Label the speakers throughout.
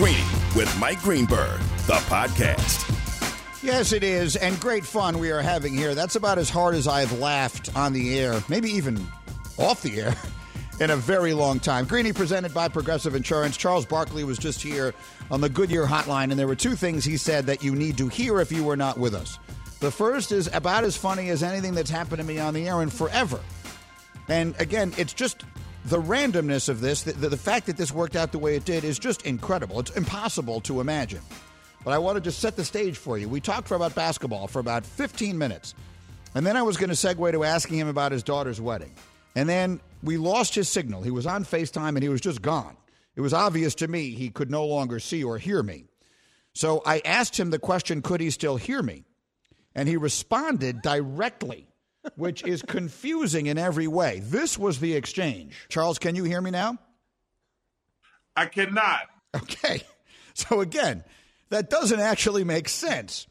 Speaker 1: Greeny with Mike Greenberg, the podcast.
Speaker 2: Yes, it is, and great fun we are having here. That's about as hard as I've laughed on the air, maybe even off the air, in a very long time. Greeny presented by Progressive Insurance. Charles Barkley was just here on the Goodyear Hotline, and there were two things he said that you need to hear if you were not with us. The first is about as funny as anything that's happened to me on the air in forever. And again, it's just the randomness of this, the, the, fact that this worked out the way it did is just incredible. It's impossible to imagine. But I wanted to set the stage for you. We talked for about basketball for about 15 minutes. And then I was going to segue to asking him about his daughter's wedding. And then we lost his signal. He was on FaceTime and he was just gone. It was obvious to me he could no longer see or hear me. So I asked him the question could he still hear me? And he responded directly which is confusing in every way. This was the exchange. Charles, can you hear me now?
Speaker 3: I cannot.
Speaker 2: Okay. So again, that doesn't actually make sense.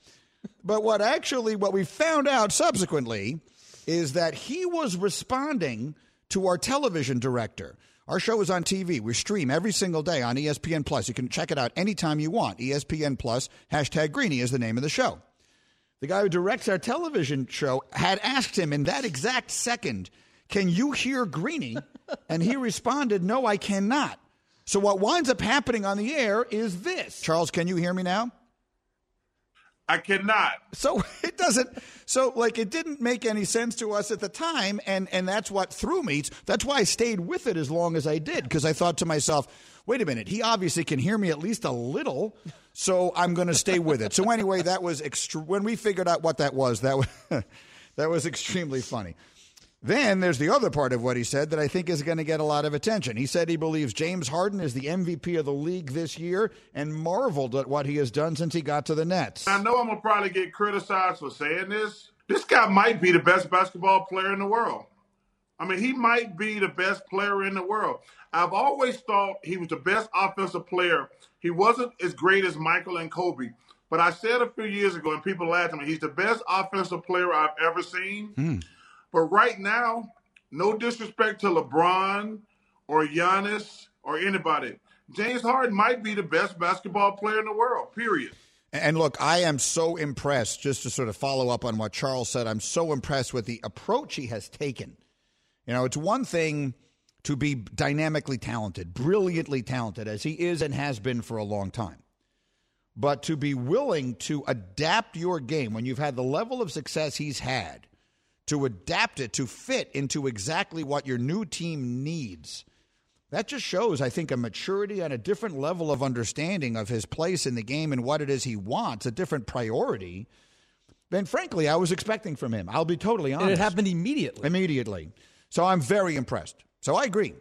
Speaker 2: But what actually what we found out subsequently is that he was responding to our television director. Our show is on TV. We stream every single day on ESPN Plus. You can check it out anytime you want. ESPN Plus, hashtag Greeny is the name of the show the guy who directs our television show, had asked him in that exact second, Can you hear Greeny? And he responded, No, I cannot. So what winds up happening on the air is this. Charles, can you hear me now?
Speaker 3: I cannot.
Speaker 2: So it doesn't. So like it didn't make any sense to us at the time, and and that's what threw me. That's why I stayed with it as long as I did because I thought to myself, wait a minute, he obviously can hear me at least a little, so I'm going to stay with it. So anyway, that was extra. When we figured out what that was, that was that was extremely funny. Then there's the other part of what he said that I think is going to get a lot of attention. He said he believes James Harden is the MVP of the league this year and marveled at what he has done since he got to the Nets.
Speaker 3: I know I'm going to probably get criticized for saying this. This guy might be the best basketball player in the world. I mean, he might be the best player in the world. I've always thought he was the best offensive player. He wasn't as great as Michael and Kobe. But I said a few years ago, and people laughed at me, he's the best offensive player I've ever seen. Mm. But right now, no disrespect to LeBron or Giannis or anybody, James Harden might be the best basketball player in the world, period.
Speaker 2: And look, I am so impressed, just to sort of follow up on what Charles said, I'm so impressed with the approach he has taken. You know, it's one thing to be dynamically talented, brilliantly talented, as he is and has been for a long time. But to be willing to adapt your game when you've had the level of success he's had to adapt it to fit into exactly what your new team needs. That just shows, I think, a maturity and a different level of understanding of his place in the game and what it is he wants, a different priority than, frankly, I was expecting from him. I'll be totally honest.
Speaker 4: And it happened immediately.
Speaker 2: Immediately. So I'm very impressed. So I agree.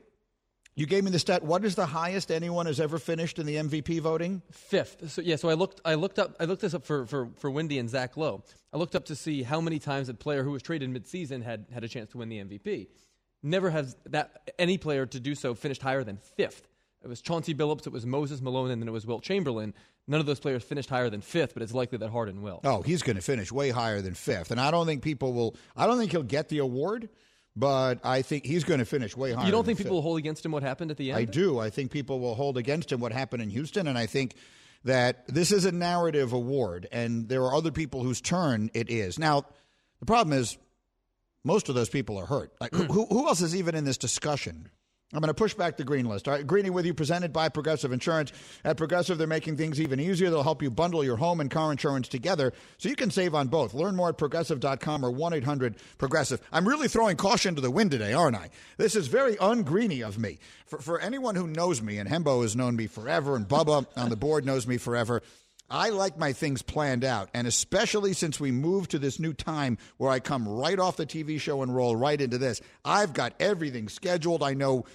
Speaker 2: You gave me the stat. What is the highest anyone has ever finished in the MVP voting?
Speaker 4: Fifth. So yeah. So I looked. I looked up. I looked this up for for for Windy and Zach Lowe. I looked up to see how many times a player who was traded midseason had had a chance to win the MVP. Never has that any player to do so finished higher than fifth. It was Chauncey Billups, it was Moses Malone, and then it was Wilt Chamberlain. None of those players finished higher than fifth, but it's likely that Harden will.
Speaker 2: Oh, he's going to finish way higher than fifth, and I don't think people will. I don't think he'll get the award but I think he's going to finish way higher.
Speaker 4: You don't think
Speaker 2: people
Speaker 4: will hold against him what happened at the end?
Speaker 2: I do. I think people will hold against him what happened in Houston, and I think that this is a narrative award, and there are other people whose turn it is. Now, the problem is most of those people are hurt. Like, who, mm. who else is even in this discussion? I'm going to push back the green list. All right, Greeny with you, presented by Progressive Insurance. At Progressive, they're making things even easier. They'll help you bundle your home and car insurance together so you can save on both. Learn more at progressive.com or 1 800 Progressive. I'm really throwing caution to the wind today, aren't I? This is very ungreeny of me. For, for anyone who knows me, and Hembo has known me forever, and Bubba on the board knows me forever. I like my things planned out, and especially since we moved to this new time where I come right off the TV show and roll right into this. I've got everything scheduled. I know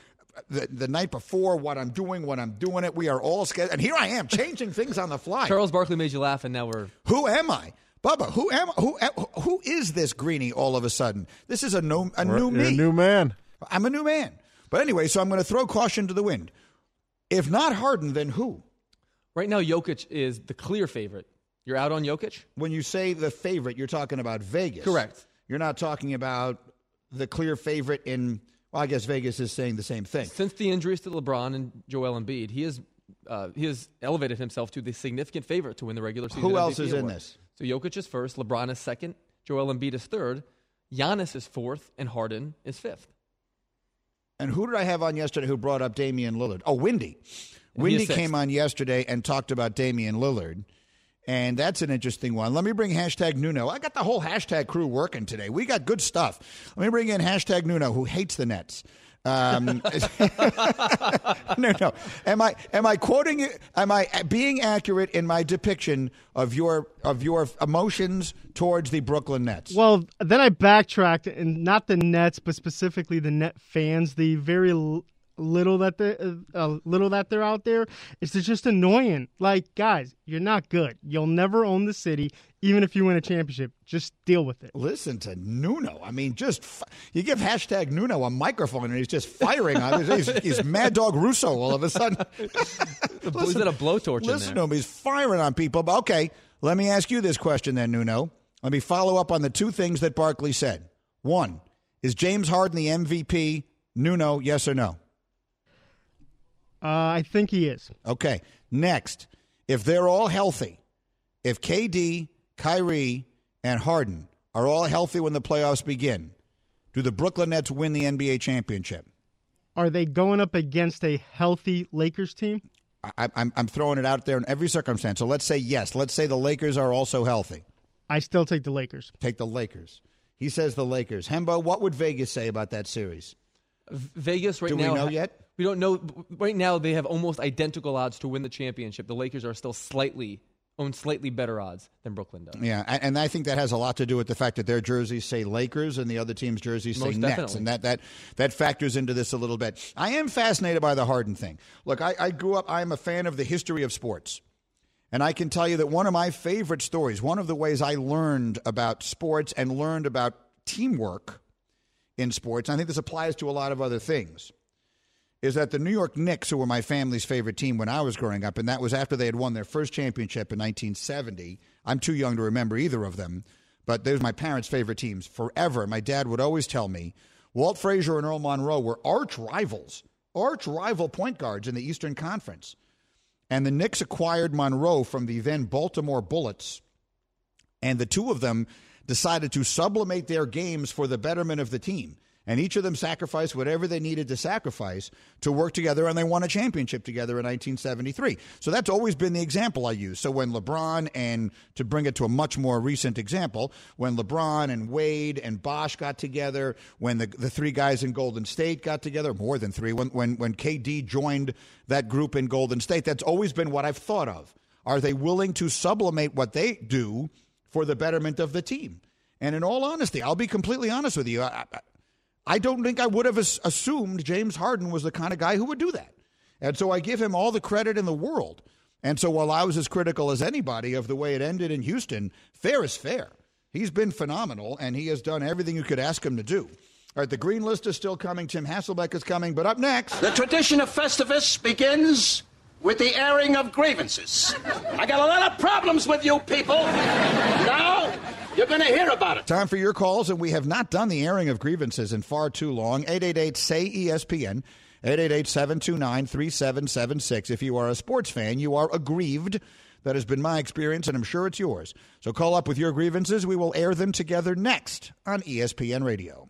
Speaker 2: the, the night before what I'm doing, when I'm doing it. We are all scheduled, and here I am changing things on the fly.
Speaker 4: Charles Barkley made you laugh, and now we're
Speaker 2: who am I? Bubba, who am who who is this greeny all of a sudden? This is a no a new me,
Speaker 5: a new man.
Speaker 2: I'm a new man. But anyway, so I'm going to throw caution to the wind. If not Harden, then who?
Speaker 4: Right now, Jokic is the clear favorite. You're out on Jokic?
Speaker 2: When you say the favorite, you're talking about Vegas.
Speaker 4: Correct.
Speaker 2: You're not talking about the clear favorite in, well, I guess Vegas is saying the same thing.
Speaker 4: Since the injuries to LeBron and Joel Embiid, he has uh, he has elevated himself to the significant favorite to win the regular season.
Speaker 2: Who else
Speaker 4: MVP
Speaker 2: is in this?
Speaker 4: So Jokic is first, LeBron is second, Joel Embiid is third, Giannis is fourth, and Harden is fifth.
Speaker 2: And who did I have on yesterday who brought up Damian Lillard? Oh, Windy. Windy
Speaker 4: sixth.
Speaker 2: came on yesterday and talked about Damian Lillard. And that's an interesting one. Let me bring hashtag Nuno. I got the whole hashtag crew working today. We got good stuff. Let me bring in hashtag Nuno, who hates the Nets. Um, no, no. Am I am I quoting it? Am I being accurate in my depiction of your of your emotions towards the Brooklyn Nets?
Speaker 5: Well, then I backtracked, and not the Nets, but specifically the Net fans. The very l- little that they uh, little that they're out there, it's just annoying. Like, guys, you're not good. You'll never own the city, even if you win a championship. Just deal with it.
Speaker 2: Listen to Nuno. I mean, just fi- you give hashtag Nuno a microphone and he's just firing on it. He's, he's Mad Dog Russo all of a sudden.
Speaker 4: He's got a blowtorch in
Speaker 2: Listen
Speaker 4: there.
Speaker 2: to him. He's firing on people. But okay, let me ask you this question then, Nuno. Let me follow up on the two things that Barkley said. One, is James Harden the MVP? Nuno, yes or no?
Speaker 5: Uh, I think he is.
Speaker 2: Okay. Next, if they're all healthy, if KD, Kyrie, and Harden are all healthy when the playoffs begin, do the Brooklyn Nets win the NBA championship?
Speaker 5: Are they going up against a healthy Lakers team?
Speaker 2: I, I'm, I'm throwing it out there in every circumstance. So let's say yes. Let's say the Lakers are also healthy.
Speaker 5: I still take the Lakers.
Speaker 2: Take the Lakers. He says the Lakers. Hembo, what would Vegas say about that series?
Speaker 4: Vegas right
Speaker 2: Do we
Speaker 4: now.
Speaker 2: know yet?
Speaker 4: We don't know. Right now, they have almost identical odds to win the championship. The Lakers are still slightly own slightly better odds than Brooklyn does.
Speaker 2: Yeah, and I think that has a lot to do with the fact that their jerseys say Lakers and the other team's jerseys say
Speaker 4: Most
Speaker 2: Nets,
Speaker 4: definitely.
Speaker 2: and that that that factors into this a little bit. I am fascinated by the Harden thing. Look, I, I grew up. I'm a fan of the history of sports, and I can tell you that one of my favorite stories, one of the ways I learned about sports and learned about teamwork in sports, I think this applies to a lot of other things is that the New York Knicks, who were my family's favorite team when I was growing up, and that was after they had won their first championship in 1970. I'm too young to remember either of them, but those were my parents' favorite teams forever. My dad would always tell me Walt Frazier and Earl Monroe were arch rivals, arch rival point guards in the Eastern Conference. And the Knicks acquired Monroe from the then Baltimore Bullets and the two of them decided to sublimate their games for the betterment of the team. And each of them sacrificed whatever they needed to sacrifice to work together, and they won a championship together in 1973. So that's always been the example I use. So when LeBron, and to bring it to a much more recent example, when LeBron and Wade and Bosh got together, when the, the three guys in Golden State got together, more than three, when, when, when KD joined that group in Golden State, that's always been what I've thought of. Are they willing to sublimate what they do for the betterment of the team? And in all honesty, I'll be completely honest with you. I, I, I don't think I would have as- assumed James Harden was the kind of guy who would do that. And so I give him all the credit in the world. And so while I was as critical as anybody of the way it ended in Houston, fair is fair. He's been phenomenal, and he has done everything you could ask him to do. All right, the green list is still coming. Tim Hasselbeck is coming. But up next,
Speaker 6: The tradition of Festivus begins with the airing of grievances. I got a lot of problems with you people. Now, you're going to hear about it.
Speaker 2: Time for your calls, and we have not done the airing of grievances in far too long. 888 say ESPN, 888 729 3776. If you are a sports fan, you are aggrieved. That has been my experience, and I'm sure it's yours. So call up with your grievances. We will air them together next on ESPN Radio.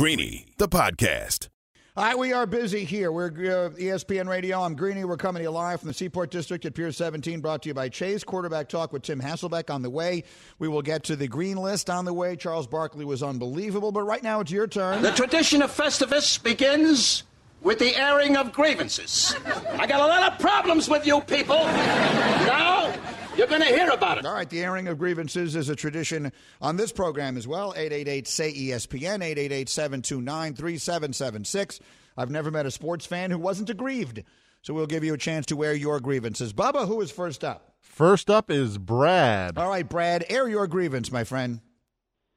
Speaker 1: Greeny, the podcast.
Speaker 2: All right, we are busy here. We're uh, ESPN Radio. I'm Greeny. We're coming to you live from the Seaport District at Pier 17, brought to you by Chase. Quarterback talk with Tim Hasselbeck on the way. We will get to the green list on the way. Charles Barkley was unbelievable, but right now it's your turn.
Speaker 6: The tradition of Festivus begins with the airing of grievances. I got a lot of problems with you people. Now, you're going to hear about it.
Speaker 2: All right, the airing of grievances is a tradition on this program as well. 888 say ESPN, 888 729 3776. I've never met a sports fan who wasn't aggrieved. So we'll give you a chance to air your grievances. Bubba, who is first up?
Speaker 7: First up is Brad.
Speaker 2: All right, Brad, air your grievance, my friend.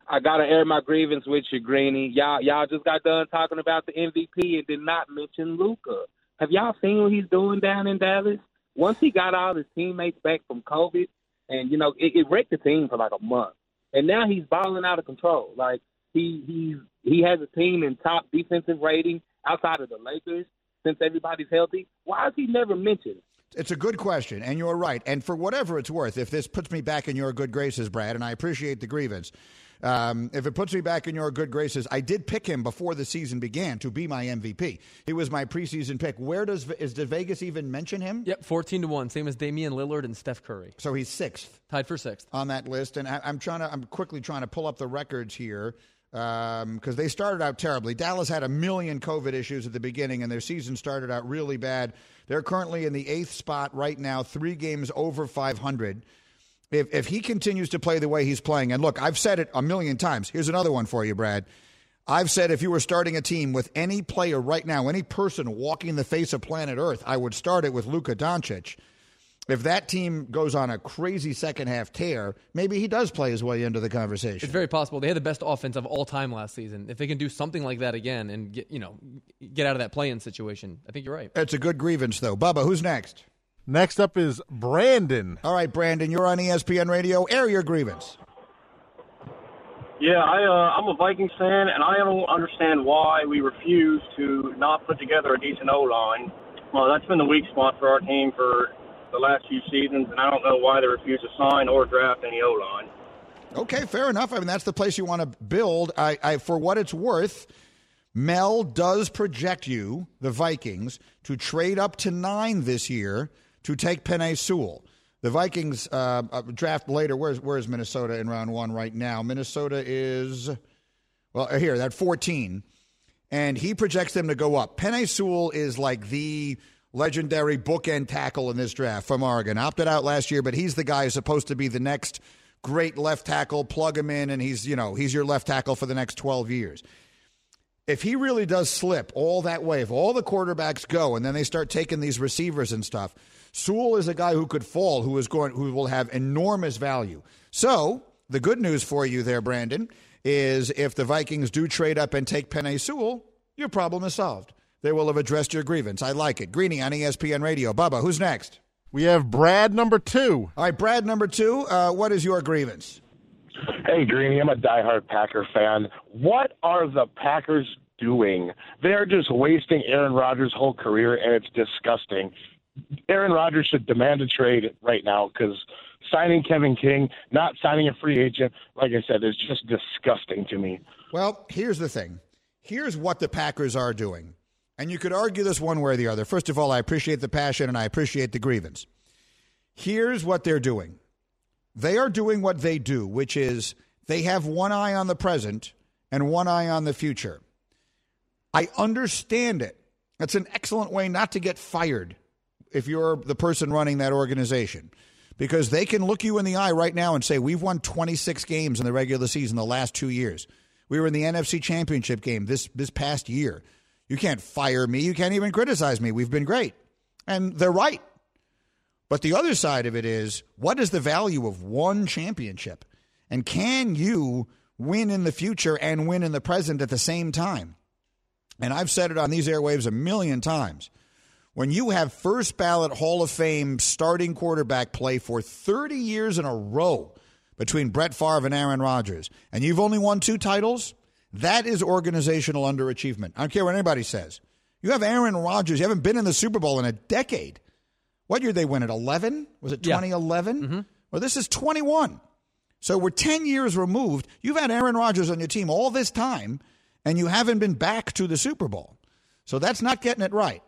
Speaker 8: I gotta air my grievance with you, Greeny. Y'all, y'all just got done talking about the MVP and did not mention Luka. Have y'all seen what he's doing down in Dallas? Once he got all his teammates back from COVID, and you know it, it wrecked the team for like a month, and now he's balling out of control. Like he he's he has a team in top defensive rating outside of the Lakers since everybody's healthy. Why is he never mentioned?
Speaker 2: It's a good question, and you're right. And for whatever it's worth, if this puts me back in your good graces, Brad, and I appreciate the grievance, um, if it puts me back in your good graces, I did pick him before the season began to be my MVP. He was my preseason pick. Where does is did Vegas even mention him?
Speaker 4: Yep, fourteen to one, same as Damian Lillard and Steph Curry.
Speaker 2: So he's sixth,
Speaker 4: tied for sixth
Speaker 2: on that list. And I, am trying to, I'm quickly trying to pull up the records here because um, they started out terribly. Dallas had a million COVID issues at the beginning, and their season started out really bad. They're currently in the eighth spot right now, three games over 500 if, if he continues to play the way he's playing, and look, I've said it a million times. Here's another one for you, Brad. I've said if you were starting a team with any player right now, any person walking the face of planet Earth, I would start it with Luka Doncic. If that team goes on a crazy second half tear, maybe he does play his way into the conversation.
Speaker 4: It's very possible. They had the best offense of all time last season. If they can do something like that again and get you know get out of that play-in situation, I think you're right.
Speaker 2: It's a good grievance, though. Bubba, who's next?
Speaker 7: Next up is Brandon.
Speaker 2: All right, Brandon, you're on ESPN Radio. Air your grievance.
Speaker 9: Yeah, I, uh, I'm a Vikings fan, and I don't understand why we refuse to not put together a decent O line. Well, that's been the weak spot for our team for the last few seasons, and I don't know why they refuse to sign or draft any O line.
Speaker 2: Okay, fair enough. I mean, that's the place you want to build. I, I, for what it's worth, Mel does project you, the Vikings, to trade up to nine this year to take Penei Sewell. The Vikings uh, uh, draft later. Where's where's Minnesota in round one right now? Minnesota is well uh, here at 14, and he projects them to go up. Penei Sewell is like the legendary bookend tackle in this draft from Oregon. Opted out last year, but he's the guy who's supposed to be the next great left tackle. Plug him in, and he's you know he's your left tackle for the next 12 years if he really does slip all that way, if all the quarterbacks go and then they start taking these receivers and stuff, Sewell is a guy who could fall, who is going, who will have enormous value. So the good news for you there, Brandon, is if the Vikings do trade up and take Penei Sewell, your problem is solved. They will have addressed your grievance. I like it. Greeny on ESPN Radio. Bubba, who's next?
Speaker 7: We have Brad number two.
Speaker 2: All right, Brad number two. Uh, what is your grievance?
Speaker 10: Hey, Greeny, I'm a diehard Packer fan. What are the Packers doing? They're just wasting Aaron Rodgers' whole career, and it's disgusting. Aaron Rodgers should demand a trade right now because signing Kevin King, not signing a free agent, like I said, is just disgusting to me.
Speaker 2: Well, here's the thing. Here's what the Packers are doing. And you could argue this one way or the other. First of all, I appreciate the passion and I appreciate the grievance. Here's what they're doing they are doing what they do, which is they have one eye on the present and one eye on the future. I understand it. That's an excellent way not to get fired if you're the person running that organization because they can look you in the eye right now and say, We've won 26 games in the regular season the last two years. We were in the NFC Championship game this, this past year. You can't fire me. You can't even criticize me. We've been great. And they're right. But the other side of it is what is the value of one championship? And can you win in the future and win in the present at the same time? And I've said it on these airwaves a million times. When you have first ballot Hall of Fame starting quarterback play for 30 years in a row between Brett Favre and Aaron Rodgers, and you've only won two titles, that is organizational underachievement. I don't care what anybody says. You have Aaron Rodgers. You haven't been in the Super Bowl in a decade. What year they win it? 11? Was it
Speaker 4: Yeah.
Speaker 2: 2011? Mm-hmm. Well, this is 21. So we're 10 years removed. You've had Aaron Rodgers on your team all this time, and you haven't been back to the Super Bowl. So that's not getting it right.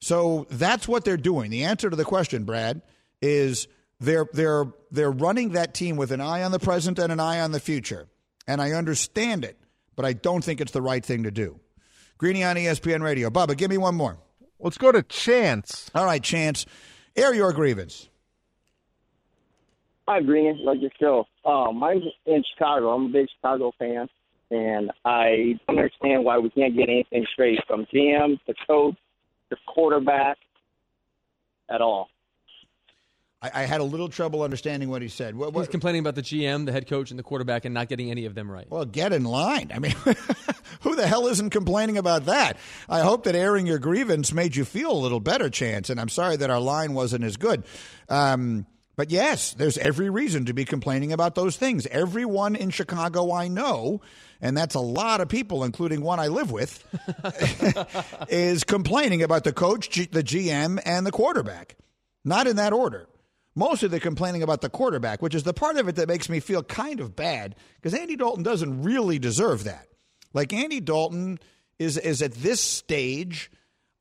Speaker 2: So that's what they're doing. The answer to the question, Brad, is they're they're they're running that team with an eye on the present and an eye on the future. And I understand it, but I don't think it's the right thing to do. Greeny on ESPN Radio. Bubba, give me one more.
Speaker 7: Let's go to Chance.
Speaker 2: All right, Chance. Air your grievance.
Speaker 11: Hi, Green. Like your show. Um, I'm in Chicago. I'm a big Chicago fan, and I don't understand why we can't get anything straight from GM to coach to quarterback at all.
Speaker 2: I, I had a little trouble understanding what he said. What,
Speaker 4: He's complaining about the GM, the head coach, and the quarterback, and not getting any of them right.
Speaker 2: well, get in line. I mean, who the hell isn't complaining about that? I hope that airing your grievance made you feel a little better, Chance. And I'm sorry that our line wasn't as good. Um, but yes, there's every reason to be complaining about those things. Everyone in Chicago I know, and that's a lot of people, including one I live with, is complaining about the coach, G- the GM, and the quarterback. Not in that order. Mostly they're complaining about the quarterback, which is the part of it that makes me feel kind of bad because Andy Dalton doesn't really deserve that. Like Andy Dalton is is at this stage,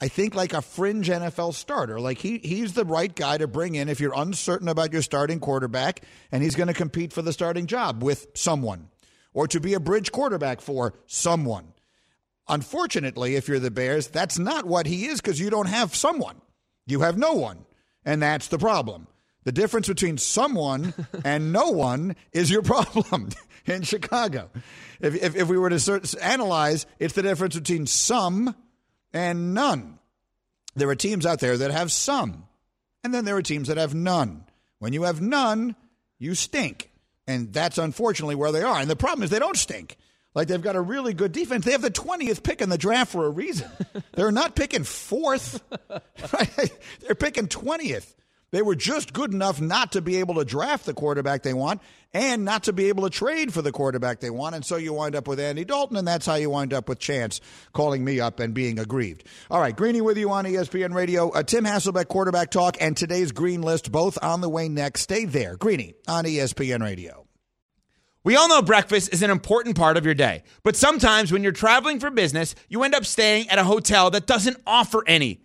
Speaker 2: I think like a fringe NFL starter. Like he he's the right guy to bring in if you're uncertain about your starting quarterback and he's going to compete for the starting job with someone or to be a bridge quarterback for someone. Unfortunately, if you're the Bears, that's not what he is because you don't have someone. You have no one. And that's the problem. The difference between someone and no one is your problem in Chicago. If, if, if we were to analyze, it's the difference between some and none. There are teams out there that have some, and then there are teams that have none. When you have none, you stink. And that's unfortunately where they are. And the problem is they don't stink. Like they've got a really good defense. They have the 20th pick in the draft for a reason. They're not picking fourth, right? They're picking 20th. They were just good enough not to be able to draft the quarterback they want and not to be able to trade for the quarterback they want. And so you wind up with Andy Dalton, and that's how you wind up with Chance calling me up and being aggrieved. All right, Greeny with you on ESPN Radio. Uh, Tim Hasselbeck, quarterback talk, and today's green list both on the way next. Stay there. Greeny on ESPN Radio.
Speaker 12: We all know breakfast is an important part of your day, but sometimes when you're traveling for business, you end up staying at a hotel that doesn't offer any.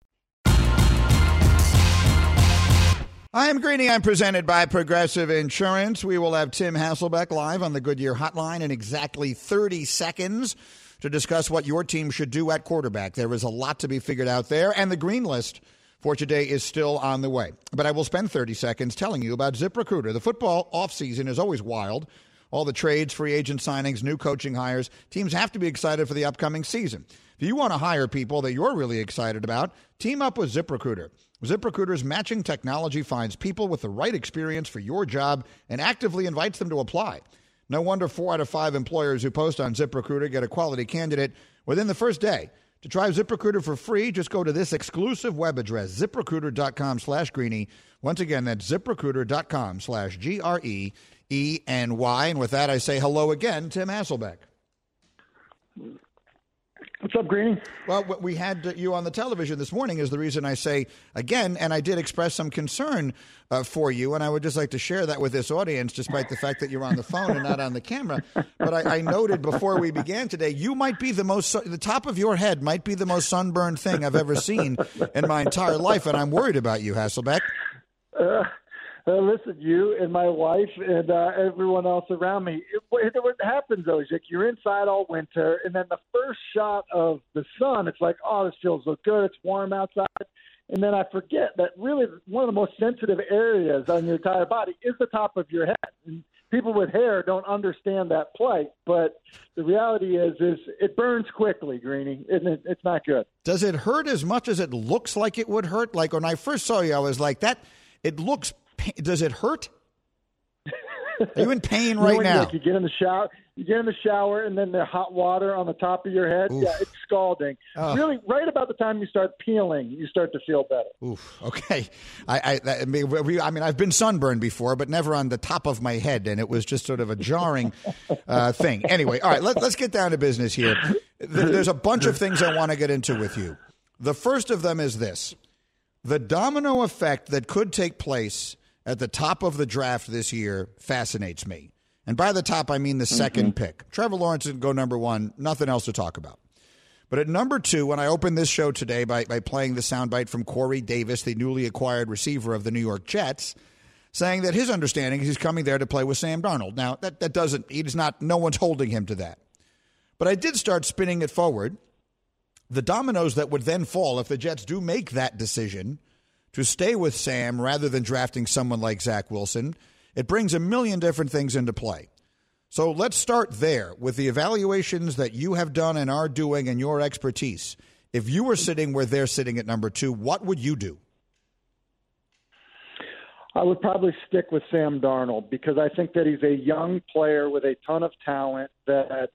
Speaker 2: I am Greeny. I'm presented by Progressive Insurance. We will have Tim Hasselbeck live on the Goodyear Hotline in exactly 30 seconds to discuss what your team should do at quarterback. There is a lot to be figured out there, and the green list for today is still on the way. But I will spend 30 seconds telling you about ZipRecruiter. The football offseason is always wild. All the trades, free agent signings, new coaching hires. Teams have to be excited for the upcoming season. If you want to hire people that you're really excited about, team up with ZipRecruiter. ZipRecruiter's matching technology finds people with the right experience for your job and actively invites them to apply. No wonder four out of five employers who post on ZipRecruiter get a quality candidate within the first day. To try ZipRecruiter for free, just go to this exclusive web address, ziprecruiter.com slash greeny. Once again, that's ziprecruiter.com slash G R E E N Y. And with that, I say hello again, Tim Hasselbeck.
Speaker 13: What's up, Greeny?
Speaker 2: Well, what we had you on the television this morning is the reason I say again, and I did express some concern uh, for you, and I would just like to share that with this audience, despite the fact that you're on the phone and not on the camera. But I, I noted before we began today, you might be the most, the top of your head might be the most sunburned thing I've ever seen in my entire life, and I'm worried about you, Hasselbeck.
Speaker 13: Uh, uh, listen, you and my wife and uh, everyone else around me. It, it, happens like you're inside all winter, and then the first shot of the sun, it's like, oh, this feels so good. It's warm outside, and then I forget that really one of the most sensitive areas on your entire body is the top of your head. And people with hair don't understand that plight, but the reality is, is it burns quickly, Greeny, and it, it's not good.
Speaker 2: Does it hurt as much as it looks like it would hurt? Like when I first saw you, I was like, that. It looks does it hurt? Are you in pain right
Speaker 13: you know,
Speaker 2: now?
Speaker 13: Like you get in the shower, you get in the shower, and then the hot water on the top of your head.
Speaker 2: Oof.
Speaker 13: Yeah, it's scalding.
Speaker 2: Oh.
Speaker 13: Really, right about the time you start peeling, you start to feel better.
Speaker 2: Oof. Okay. I, I, I mean, I mean, I've been sunburned before, but never on the top of my head, and it was just sort of a jarring uh, thing. Anyway, all right, let, let's get down to business here. There's a bunch of things I want to get into with you. The first of them is this: the domino effect that could take place at the top of the draft this year fascinates me. And by the top, I mean the 2nd
Speaker 14: Mm-hmm.
Speaker 2: pick. Trevor Lawrence didn't go number one, nothing else to talk about. But at number two, when I opened this show today by, by playing the soundbite from Corey Davis, the newly acquired receiver of the New York Jets, saying that his understanding is he's coming there to play with Sam Darnold. Now, that, that doesn't, he's not, no one's holding him to that. But I did start spinning it forward. The dominoes that would then fall if the Jets do make that decision to stay with Sam rather than drafting someone like Zach Wilson, it brings a million different things into play. So let's start there with the evaluations that you have done and are doing and your expertise. If you were sitting where they're sitting at number two, what would you do?
Speaker 13: I would probably stick with Sam Darnold because I think that he's a young player with a ton of talent that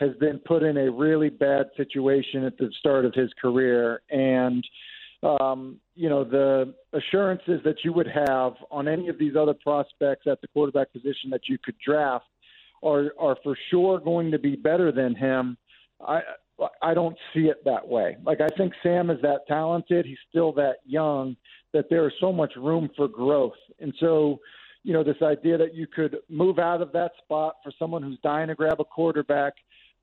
Speaker 13: has been put in a really bad situation at the start of his career. And, um, you know, the assurances that you would have on any of these other prospects at the quarterback position that you could draft are, are for sure going to be better than him. I, I don't see it that way. Like, I think Sam is that talented. He's still that young that there is so much room for growth. And so, you know, this idea that you could move out of that spot for someone who's dying to grab a quarterback,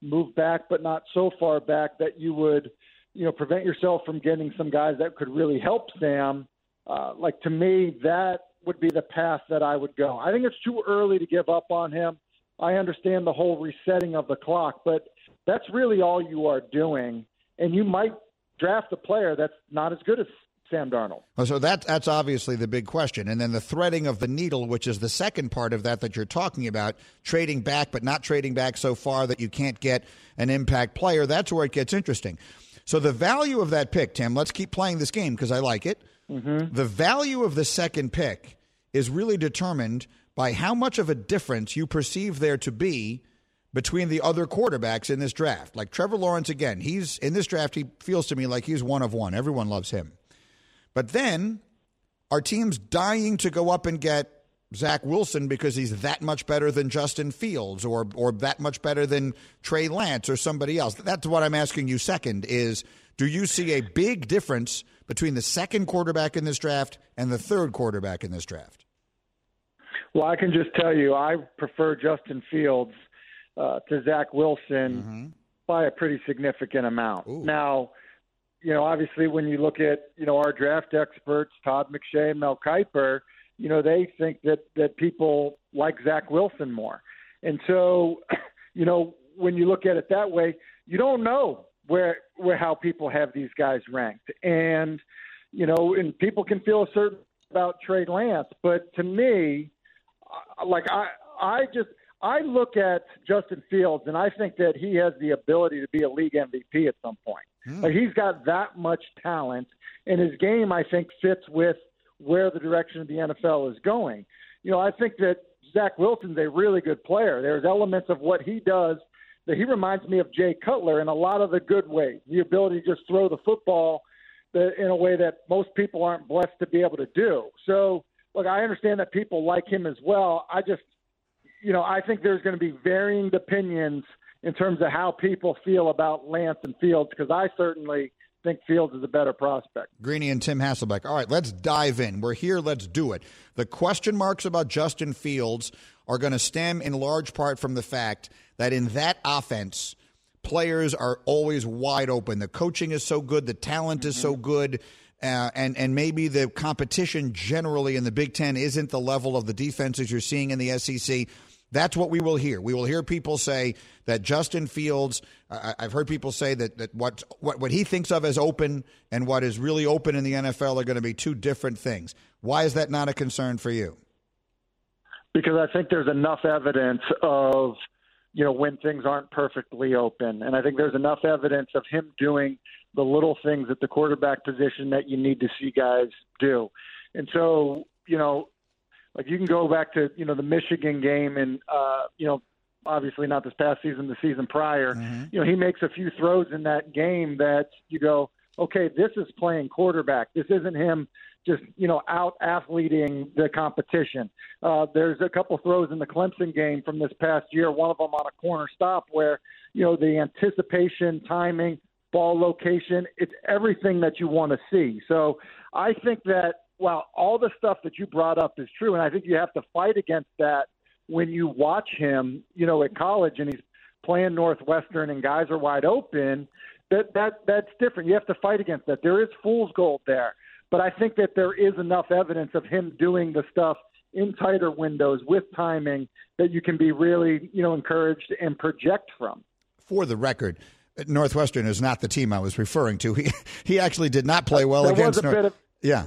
Speaker 13: move back, but not so far back that you would, you know, prevent yourself from getting some guys that could really help Sam. Uh, like to me, that would be the path that I would go. I think it's too early to give up on him. I understand the whole resetting of the clock, but that's really all you are doing. And you might draft a player that's not as good as Sam Darnold.
Speaker 2: Well, So that that's obviously the big question, and then the threading of the needle, which is the second part of that that you're talking about, trading back but not trading back so far that you can't get an impact player. That's where it gets interesting. So the value of that pick, Tim. Let's keep playing this game because I like it.
Speaker 13: Mm-hmm.
Speaker 2: The value of the second pick is really determined by how much of a difference you perceive there to be between the other quarterbacks in this draft. Like Trevor Lawrence, again, he's in this draft. He feels to me like he's one of one. Everyone loves him. But then are teams dying to go up and get Zach Wilson because he's that much better than Justin Fields or or that much better than Trey Lance or somebody else? That's what I'm asking you second is do you see a big difference between the second quarterback in this draft and the third quarterback in this draft?
Speaker 13: Well, I can just tell you, I prefer Justin Fields uh, to Zach Wilson by a pretty significant amount. Now, you know, obviously, when you look at you know our draft experts, Todd McShay and Mel Kiper, you know they think that that people like Zach Wilson more, and so, you know, when you look at it that way, you don't know where where how people have these guys ranked, and you know, and people can feel a certain about Trey Lance, but to me, uh, like I I just I look at Justin Fields and I think that he has the ability to be a league MVP at some point. Like he's got that much talent, and his game I think fits with where the direction of the NFL is going. You know, I think that Zach Wilson's a really good player. There's elements of what he does that he reminds me of Jay Cutler in a lot of the good ways. The ability to just throw the football in a way that most people aren't blessed to be able to do. So, look, I understand that people like him as well. I just, you know, I think there's going to be varying opinions in terms of how people feel about Lance and Fields because I certainly think Fields is a better prospect.
Speaker 2: Greeny and Tim Hasselbeck. All right, let's dive in. We're here. Let's do it. The question marks about Justin Fields are going to stem in large part from the fact that in that offense, players are always wide open. The coaching is so good, the talent is so good. Uh, and and maybe the competition generally in the Big Ten isn't the level of the defenses you're seeing in the SEC. That's what we will hear. We will hear people say that Justin Fields. Uh, I've heard people say that that what, what what he thinks of as open and what is really open in the NFL are going to be two different things. Why is that not a concern for you?
Speaker 13: Because I think there's enough evidence of you know when things aren't perfectly open, and I think there's enough evidence of him doing the little things at the quarterback position that you need to see guys do. And so, you know, like you can go back to, you know, the Michigan game and uh, you know, obviously not this past season, the season prior. Mm-hmm. You know, he makes a few throws in that game that you go, okay, this is playing quarterback. This isn't him just you know out athleting the competition. Uh, there's a couple throws in the Clemson game from this past year. One of them on a corner stop where you know the anticipation, timing, ball location. It's everything that you want to see. So I think that while all the stuff that you brought up is true, and I think you have to fight against that when you watch him, you know, at college and he's playing Northwestern and guys are wide open. That that that's different. You have to fight against that. There is fool's gold there, but I think that there is enough evidence of him doing the stuff in tighter windows with timing that you can be really, you know, encouraged and project from.
Speaker 2: For the record, Northwestern is not the team I was referring to. He he actually did not play well
Speaker 13: there
Speaker 2: against.
Speaker 13: North- bit of,
Speaker 2: yeah.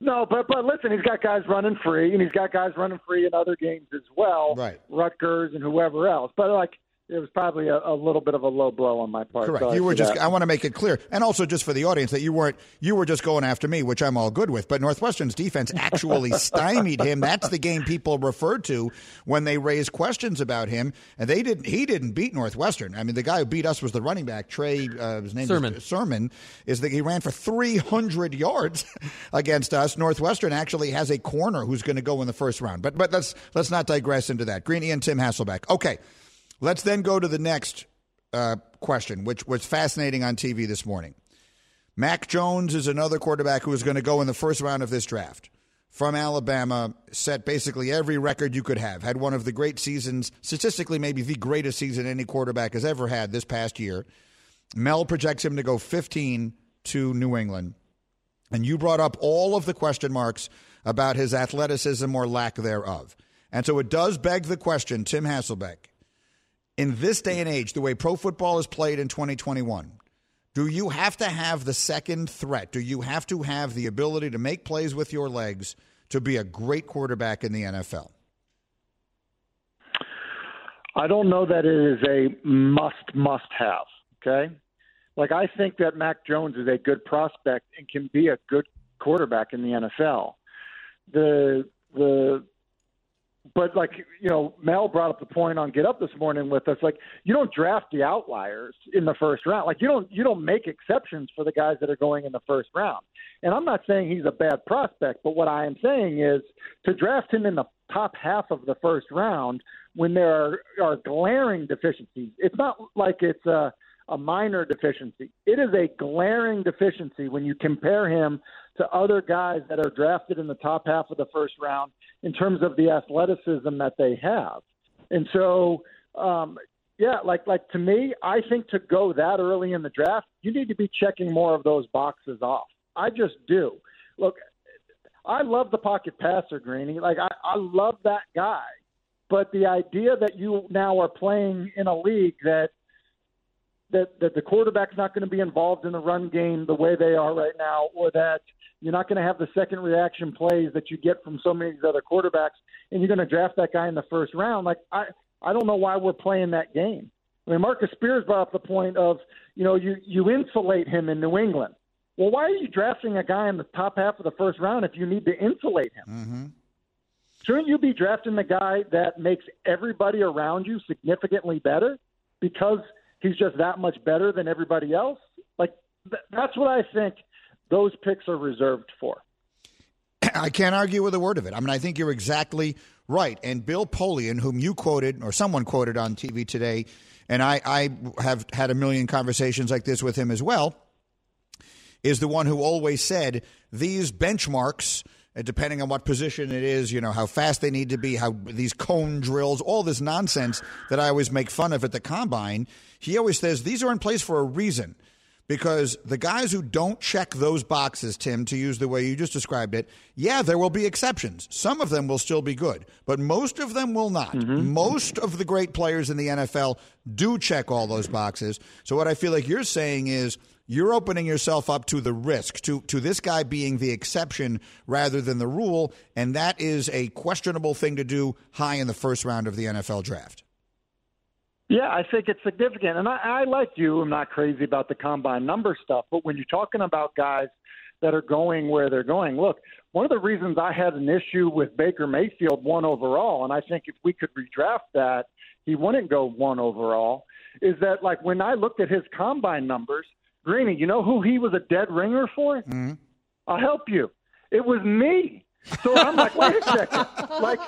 Speaker 13: No, but but listen, he's got guys running free, and he's got guys running free in other games as well.
Speaker 2: Right.
Speaker 13: Rutgers and whoever else. But like it was probably a, a, little bit of a low blow on my part.
Speaker 2: Correct.
Speaker 13: Sorry
Speaker 2: you were just.
Speaker 13: That.
Speaker 2: I want to make it clear, and also just for the audience that you weren't. You were just going after me, which I'm all good with. But Northwestern's defense actually stymied him. That's the game people referred to when they raised questions about him, and they didn't. He didn't beat Northwestern. I mean, the guy who beat us was the running back Trey. Uh, his name
Speaker 4: Sermon.
Speaker 2: Is, Sermon is that he ran for 300 yards against us. Northwestern actually has a corner who's going to go in the first round. But but let's let's not digress into that. Greeny and Tim Hasselbeck. Okay. Let's then go to the next uh, question, which was fascinating on TV this morning. Mac Jones is another quarterback who is going to go in the first round of this draft from Alabama, set basically every record you could have, had one of the great seasons, statistically, maybe the greatest season any quarterback has ever had this past year. Mel projects him to go 15 to New England. And you brought up all of the question marks about his athleticism or lack thereof. And so it does beg the question, Tim Hasselbeck in this day and age, the way pro football is played in 2021, do you have to have the second threat? Do you have to have the ability to make plays with your legs to be a great quarterback in the NFL?
Speaker 13: I don't know that it is a must must have, okay? Like I think that Mac Jones is a good prospect and can be a good quarterback in the NFL. The the but like you know, Mel brought up the point on Get Up this morning with us. Like you don't draft the outliers in the first round. Like you don't you don't make exceptions for the guys that are going in the first round. And I'm not saying he's a bad prospect, but what I am saying is to draft him in the top half of the first round when there are, are glaring deficiencies. It's not like it's a a minor deficiency. It is a glaring deficiency when you compare him to other guys that are drafted in the top half of the first round in terms of the athleticism that they have. And so, um, yeah, like like to me, I think to go that early in the draft, you need to be checking more of those boxes off. I just do. Look, I love the pocket passer, Greeny. Like I, I love that guy. But the idea that you now are playing in a league that that that the quarterback's not going to be involved in the run game the way they are right now, or that you're not going to have the second reaction plays that you get from so many of these other quarterbacks, and you're going to draft that guy in the first round. Like I, I don't know why we're playing that game. I mean, Marcus Spears brought up the point of, you know, you you insulate him in New England. Well, why are you drafting a guy in the top half of the first round if you need to insulate him?
Speaker 2: Mm-hmm.
Speaker 13: Shouldn't you be drafting the guy that makes everybody around you significantly better because he's just that much better than everybody else? Like th- that's what I think those picks are reserved for.
Speaker 2: I can't argue with a word of it. I mean, I think you're exactly Right. And Bill Polian, whom you quoted or someone quoted on TV today, and I, I have had a million conversations like this with him as well, is the one who always said these benchmarks, Uh, depending on what position it is, you know, how fast they need to be, how these cone drills, all this nonsense that I always make fun of at the combine, he always says these are in place for a reason because the guys who don't check those boxes, Tim, to use the way you just described it, yeah, there will be exceptions. Some of them will still be good, but most of them will not. Mm-hmm. Most of the great players in the NFL do check all those boxes. So what I feel like you're saying is you're opening yourself up to the risk, to, to this guy being the exception rather than the rule, and that is a questionable thing to do high in the first round of the NFL draft.
Speaker 13: Yeah, I think it's significant. And I, I like you, I'm not crazy about the combine number stuff, but when you're talking about guys that are going where they're going, look, one of the reasons I had an issue with Baker Mayfield one overall, and I think if we could redraft that, he wouldn't go one overall, is that like when I looked at his combine numbers, Greeny, you know who he was a dead ringer for?
Speaker 2: Mm-hmm.
Speaker 13: I'll help you. It was me. So I'm like, wait a second. Like,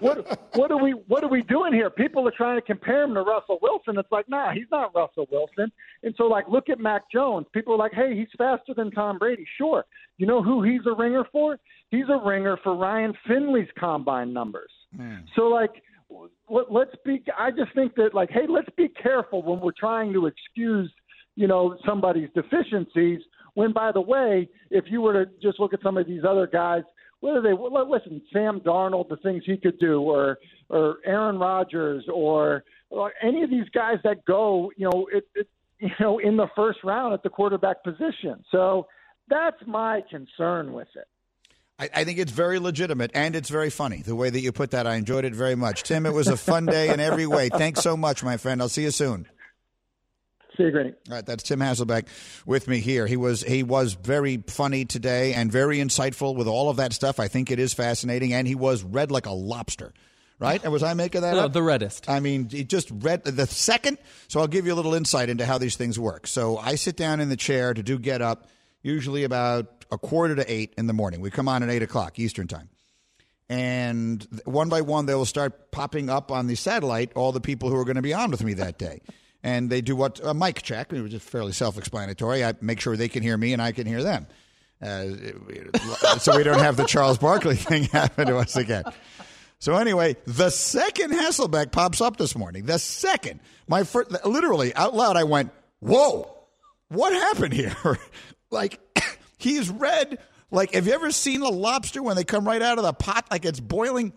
Speaker 13: what what are we what are we doing here? People are trying to compare him to Russell Wilson. It's like, nah, he's not Russell Wilson. And so, like, look at Mac Jones. People are like, hey, he's faster than Tom Brady. Sure. You know who he's a ringer for? He's a ringer for Ryan Finley's combine numbers. So, like, let, let's be. I just think that, like, hey, let's be careful when we're trying to excuse, you know, somebody's deficiencies. When, by the way, if you were to just look at some of these other guys, whether they listen, Sam Darnold, the things he could do, or or Aaron Rodgers, or, or any of these guys that go, you know, it, it, you know, in the first round at the quarterback position. So that's my concern with it.
Speaker 2: I think it's very legitimate and it's very funny the way that you put that. I enjoyed it very much. Tim, it was a fun day in every way. Thanks so much, my friend. I'll see you soon.
Speaker 13: See you, Greeny.
Speaker 2: All right, that's Tim Hasselbeck with me here. He was he was very funny today and very insightful with all of that stuff. I think it is fascinating, and he was red like a lobster. Right? And was I making that
Speaker 4: No,
Speaker 2: up?
Speaker 4: the reddest.
Speaker 2: I mean, he just read the second. So I'll give you a little insight into how these things work. So I sit down in the chair to do get up, usually about a quarter to eight in the morning. We come on at eight o'clock Eastern time. And one by one, they will start popping up on the satellite all the people who are going to be on with me that day. And they do what a mic check, which is fairly self explanatory. I make sure they can hear me and I can hear them. Uh, so we don't have the Charles Barkley thing happen to us again. So anyway, the second Hasselbeck pops up this morning. The second, my first, literally out loud, I went, "Whoa, what happened here?" like he's red. Like, have you ever seen a lobster when they come right out of the pot, like it's boiling?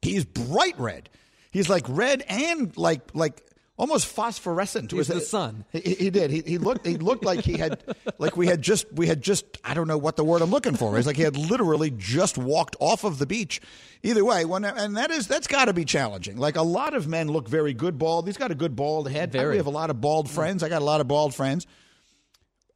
Speaker 2: He's bright red. He's like red and like like almost phosphorescent. Was
Speaker 4: the sun.
Speaker 2: He, he did. He, he looked. He looked like he had, like we had just, we had just. I don't know what the word I'm looking for is. Like he had literally just walked off of the beach. Either way, when and that is that's got to be challenging. Like a lot of men look very good bald. He's got a good bald head.
Speaker 4: Very.
Speaker 2: We have a lot of bald friends. I got a lot of bald friends.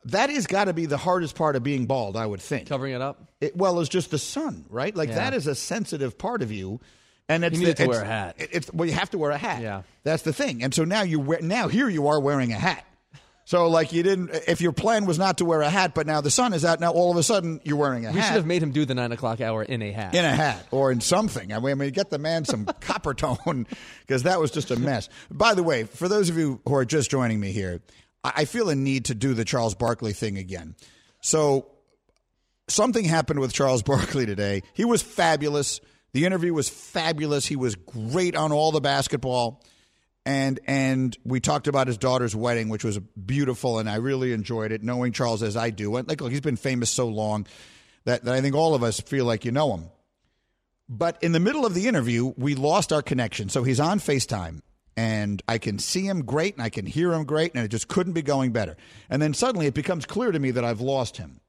Speaker 2: That has got to be the hardest part of being bald, I would think.
Speaker 4: Covering it up.
Speaker 2: It, well, it's just the sun, right? Like
Speaker 4: Yeah.
Speaker 2: that is a sensitive part of you, and it's
Speaker 4: You needed
Speaker 2: the-
Speaker 4: to wear a hat.
Speaker 2: it- It's well, you have to wear a hat.
Speaker 4: Yeah.
Speaker 2: that's the thing. And so now you wear now here you are wearing a hat. So like you didn't if your plan was not to wear a hat, but now the sun is out. Now all of a sudden you're wearing a
Speaker 4: We
Speaker 2: hat We
Speaker 4: should have made him do the nine o'clock hour in a hat.
Speaker 2: in a hat or in something. I mean, I mean get the man some Coppertone because that was just a mess. By the way, for those of you who are just joining me here, I I feel a need to do the Charles Barkley thing again. So something happened with Charles Barkley today. He was fabulous. The interview was fabulous. He was great on all the basketball. And and we talked about his daughter's wedding, which was beautiful, and I really enjoyed it, knowing Charles as I do. And like, look, he's been famous so long that, that I think all of us feel like you know him. But in the middle of the interview, we lost our connection. So he's on FaceTime, and I can see him great, and I can hear him great, and it just couldn't be going better. And then suddenly it becomes clear to me that I've lost him.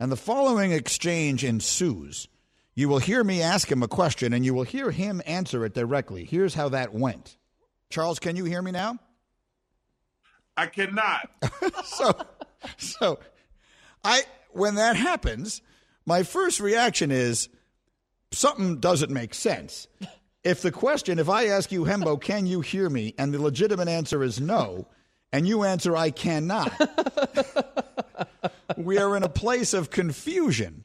Speaker 2: And the following exchange ensues. You will hear me ask him a question, and you will hear him answer it directly. Here's how that went. Charles, can you hear me now?
Speaker 3: I cannot.
Speaker 2: so, so I when that happens, my first reaction is something doesn't make sense. If the question, if I ask you, Hembo, can you hear me, and the legitimate answer is no, and you answer I cannot, we are in a place of confusion.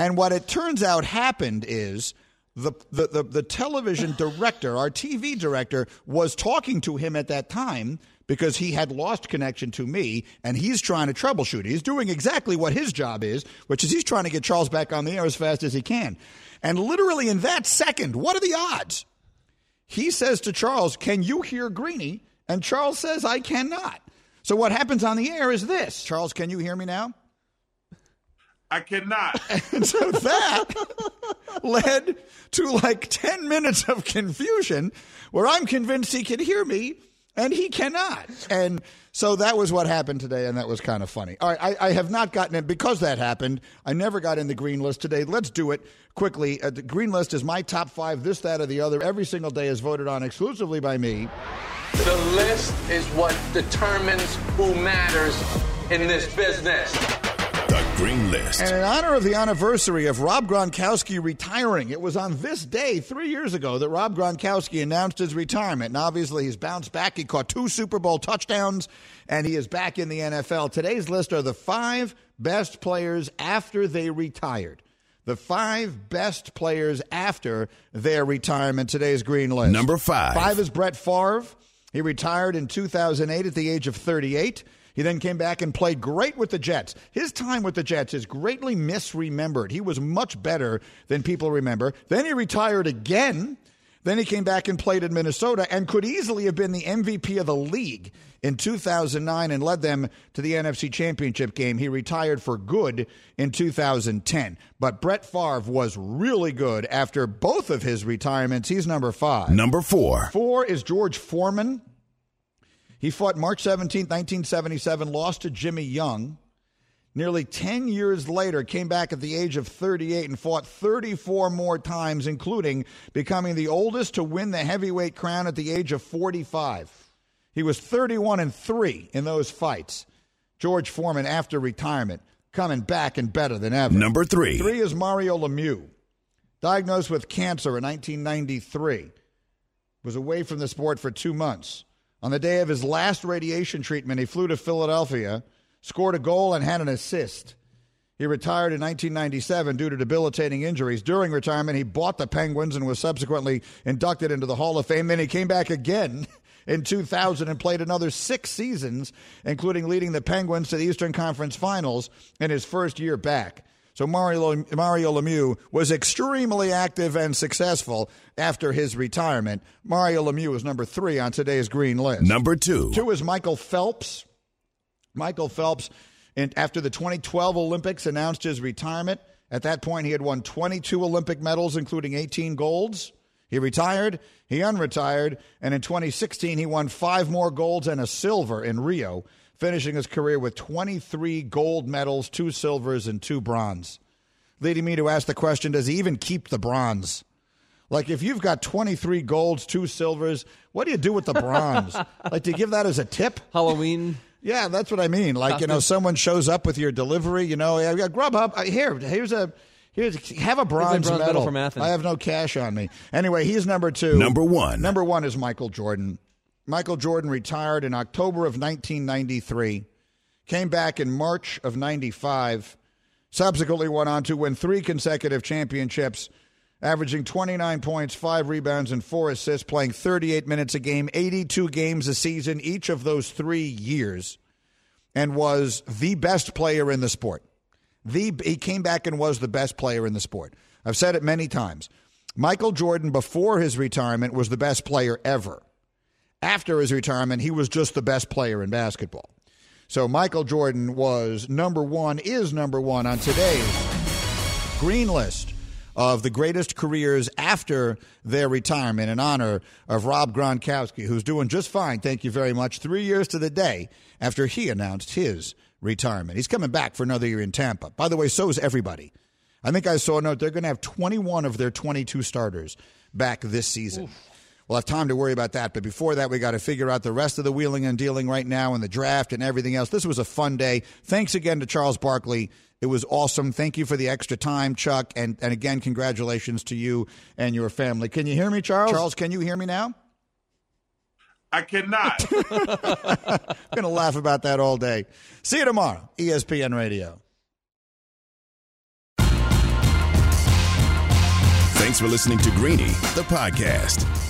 Speaker 2: And what it turns out happened is the, the, the, the television director, our TV director, was talking to him at that time because he had lost connection to me and he's trying to troubleshoot. He's doing exactly what his job is, which is he's trying to get Charles back on the air as fast as he can. And literally in that second, what are the odds? He says to Charles, Can you hear Greeny? And Charles says, I cannot. So what happens on the air is this Charles, can you hear me now?
Speaker 3: I cannot.
Speaker 2: And so that led to like 10 minutes of confusion where I'm convinced he can hear me and he cannot. And so that was what happened today, and that was kind of funny. All right, I, I have not gotten it because that happened. I never got in the green list today. Let's do it quickly. Uh, the green list is my top five, this, that, or the other. Every single day is voted on exclusively by me.
Speaker 14: The list is what determines who matters in this business.
Speaker 1: Green List.
Speaker 2: And in honor of the anniversary of Rob Gronkowski retiring, it was on this day three years ago that Rob Gronkowski announced his retirement. And obviously, he's bounced back. He caught two Super Bowl touchdowns, and he is back in the NFL. Today's list are the five best players after they retired. The five best players after their retirement. Today's green list.
Speaker 1: Number five.
Speaker 2: Five is Brett Favre. He retired in 2008 at the age of 38. He then came back and played great with the Jets. His time with the Jets is greatly misremembered. He was much better than people remember. Then he retired again. Then he came back and played in Minnesota and could easily have been the MVP of the league in 2009 and led them to the NFC Championship game. He retired for good in 2010. But Brett Favre was really good after both of his retirements. He's number five.
Speaker 1: Number four.
Speaker 2: Four is George Foreman. He fought March 17, 1977, lost to Jimmy Young. Nearly 10 years later, came back at the age of 38 and fought 34 more times, including becoming the oldest to win the heavyweight crown at the age of 45. He was 31 and 3 in those fights. George Foreman, after retirement, coming back and better than ever.
Speaker 1: Number three.
Speaker 2: Three is Mario Lemieux. Diagnosed with cancer in 1993. Was away from the sport for two months. On the day of his last radiation treatment, he flew to Philadelphia, scored a goal, and had an assist. He retired in 1997 due to debilitating injuries. During retirement, he bought the Penguins and was subsequently inducted into the Hall of Fame. Then he came back again in 2000 and played another six seasons, including leading the Penguins to the Eastern Conference Finals in his first year back. So Mario, Mario Lemieux was extremely active and successful after his retirement. Mario Lemieux is number three on today's green list.
Speaker 1: Number two.
Speaker 2: Two is Michael Phelps. Michael Phelps, in, after the 2012 Olympics, announced his retirement. At that point, he had won 22 Olympic medals, including 18 golds. He retired, he unretired, and in 2016, he won five more golds and a silver in Rio, finishing his career with 23 gold medals, two silvers, and two bronze. Leading me to ask the question does he even keep the bronze? Like, if you've got 23 golds, two silvers, what do you do with the bronze? like, do you give that as a tip?
Speaker 4: Halloween.
Speaker 2: Yeah, that's what I mean. Like, you know, someone shows up with your delivery, you know, yeah, Grubhub, uh, here, here's a. Here's have a bronze,
Speaker 4: bronze medal
Speaker 2: medal
Speaker 4: from Athens.
Speaker 2: I have no cash on me. Anyway, he's number two.
Speaker 1: Number one.
Speaker 2: Number one is Michael Jordan. Michael Jordan retired in October of 1993, came back in March of 95, subsequently went on to win three consecutive championships, averaging 29 points, five rebounds, and four assists, playing 38 minutes a game, 82 games a season, each of those three years, and was the best player in the sport. The, he came back and was the best player in the sport. I've said it many times. Michael Jordan, before his retirement, was the best player ever. After his retirement, he was just the best player in basketball. So Michael Jordan was number one, is number one on today's green list of the greatest careers after their retirement in honor of Rob Gronkowski, who's doing just fine, thank you very much, three years to the day after he announced his retirement. He's coming back for another year in Tampa. By the way, so is everybody. I think I saw a note they're going to have 21 of their 22 starters back this season. Oof. We'll have time to worry about that. But before that, we got to figure out the rest of the wheeling and dealing right now and the draft and everything else. This was a fun day. Thanks again to Charles Barkley. It was awesome. Thank you for the extra time, Chuck. And, and again, congratulations to you and your family. Can you hear me, Charles? Charles, can you hear me now?
Speaker 3: I cannot.
Speaker 2: I'm going to laugh about that all day. See you tomorrow, ESPN Radio.
Speaker 1: Thanks for listening to Greeny, the podcast.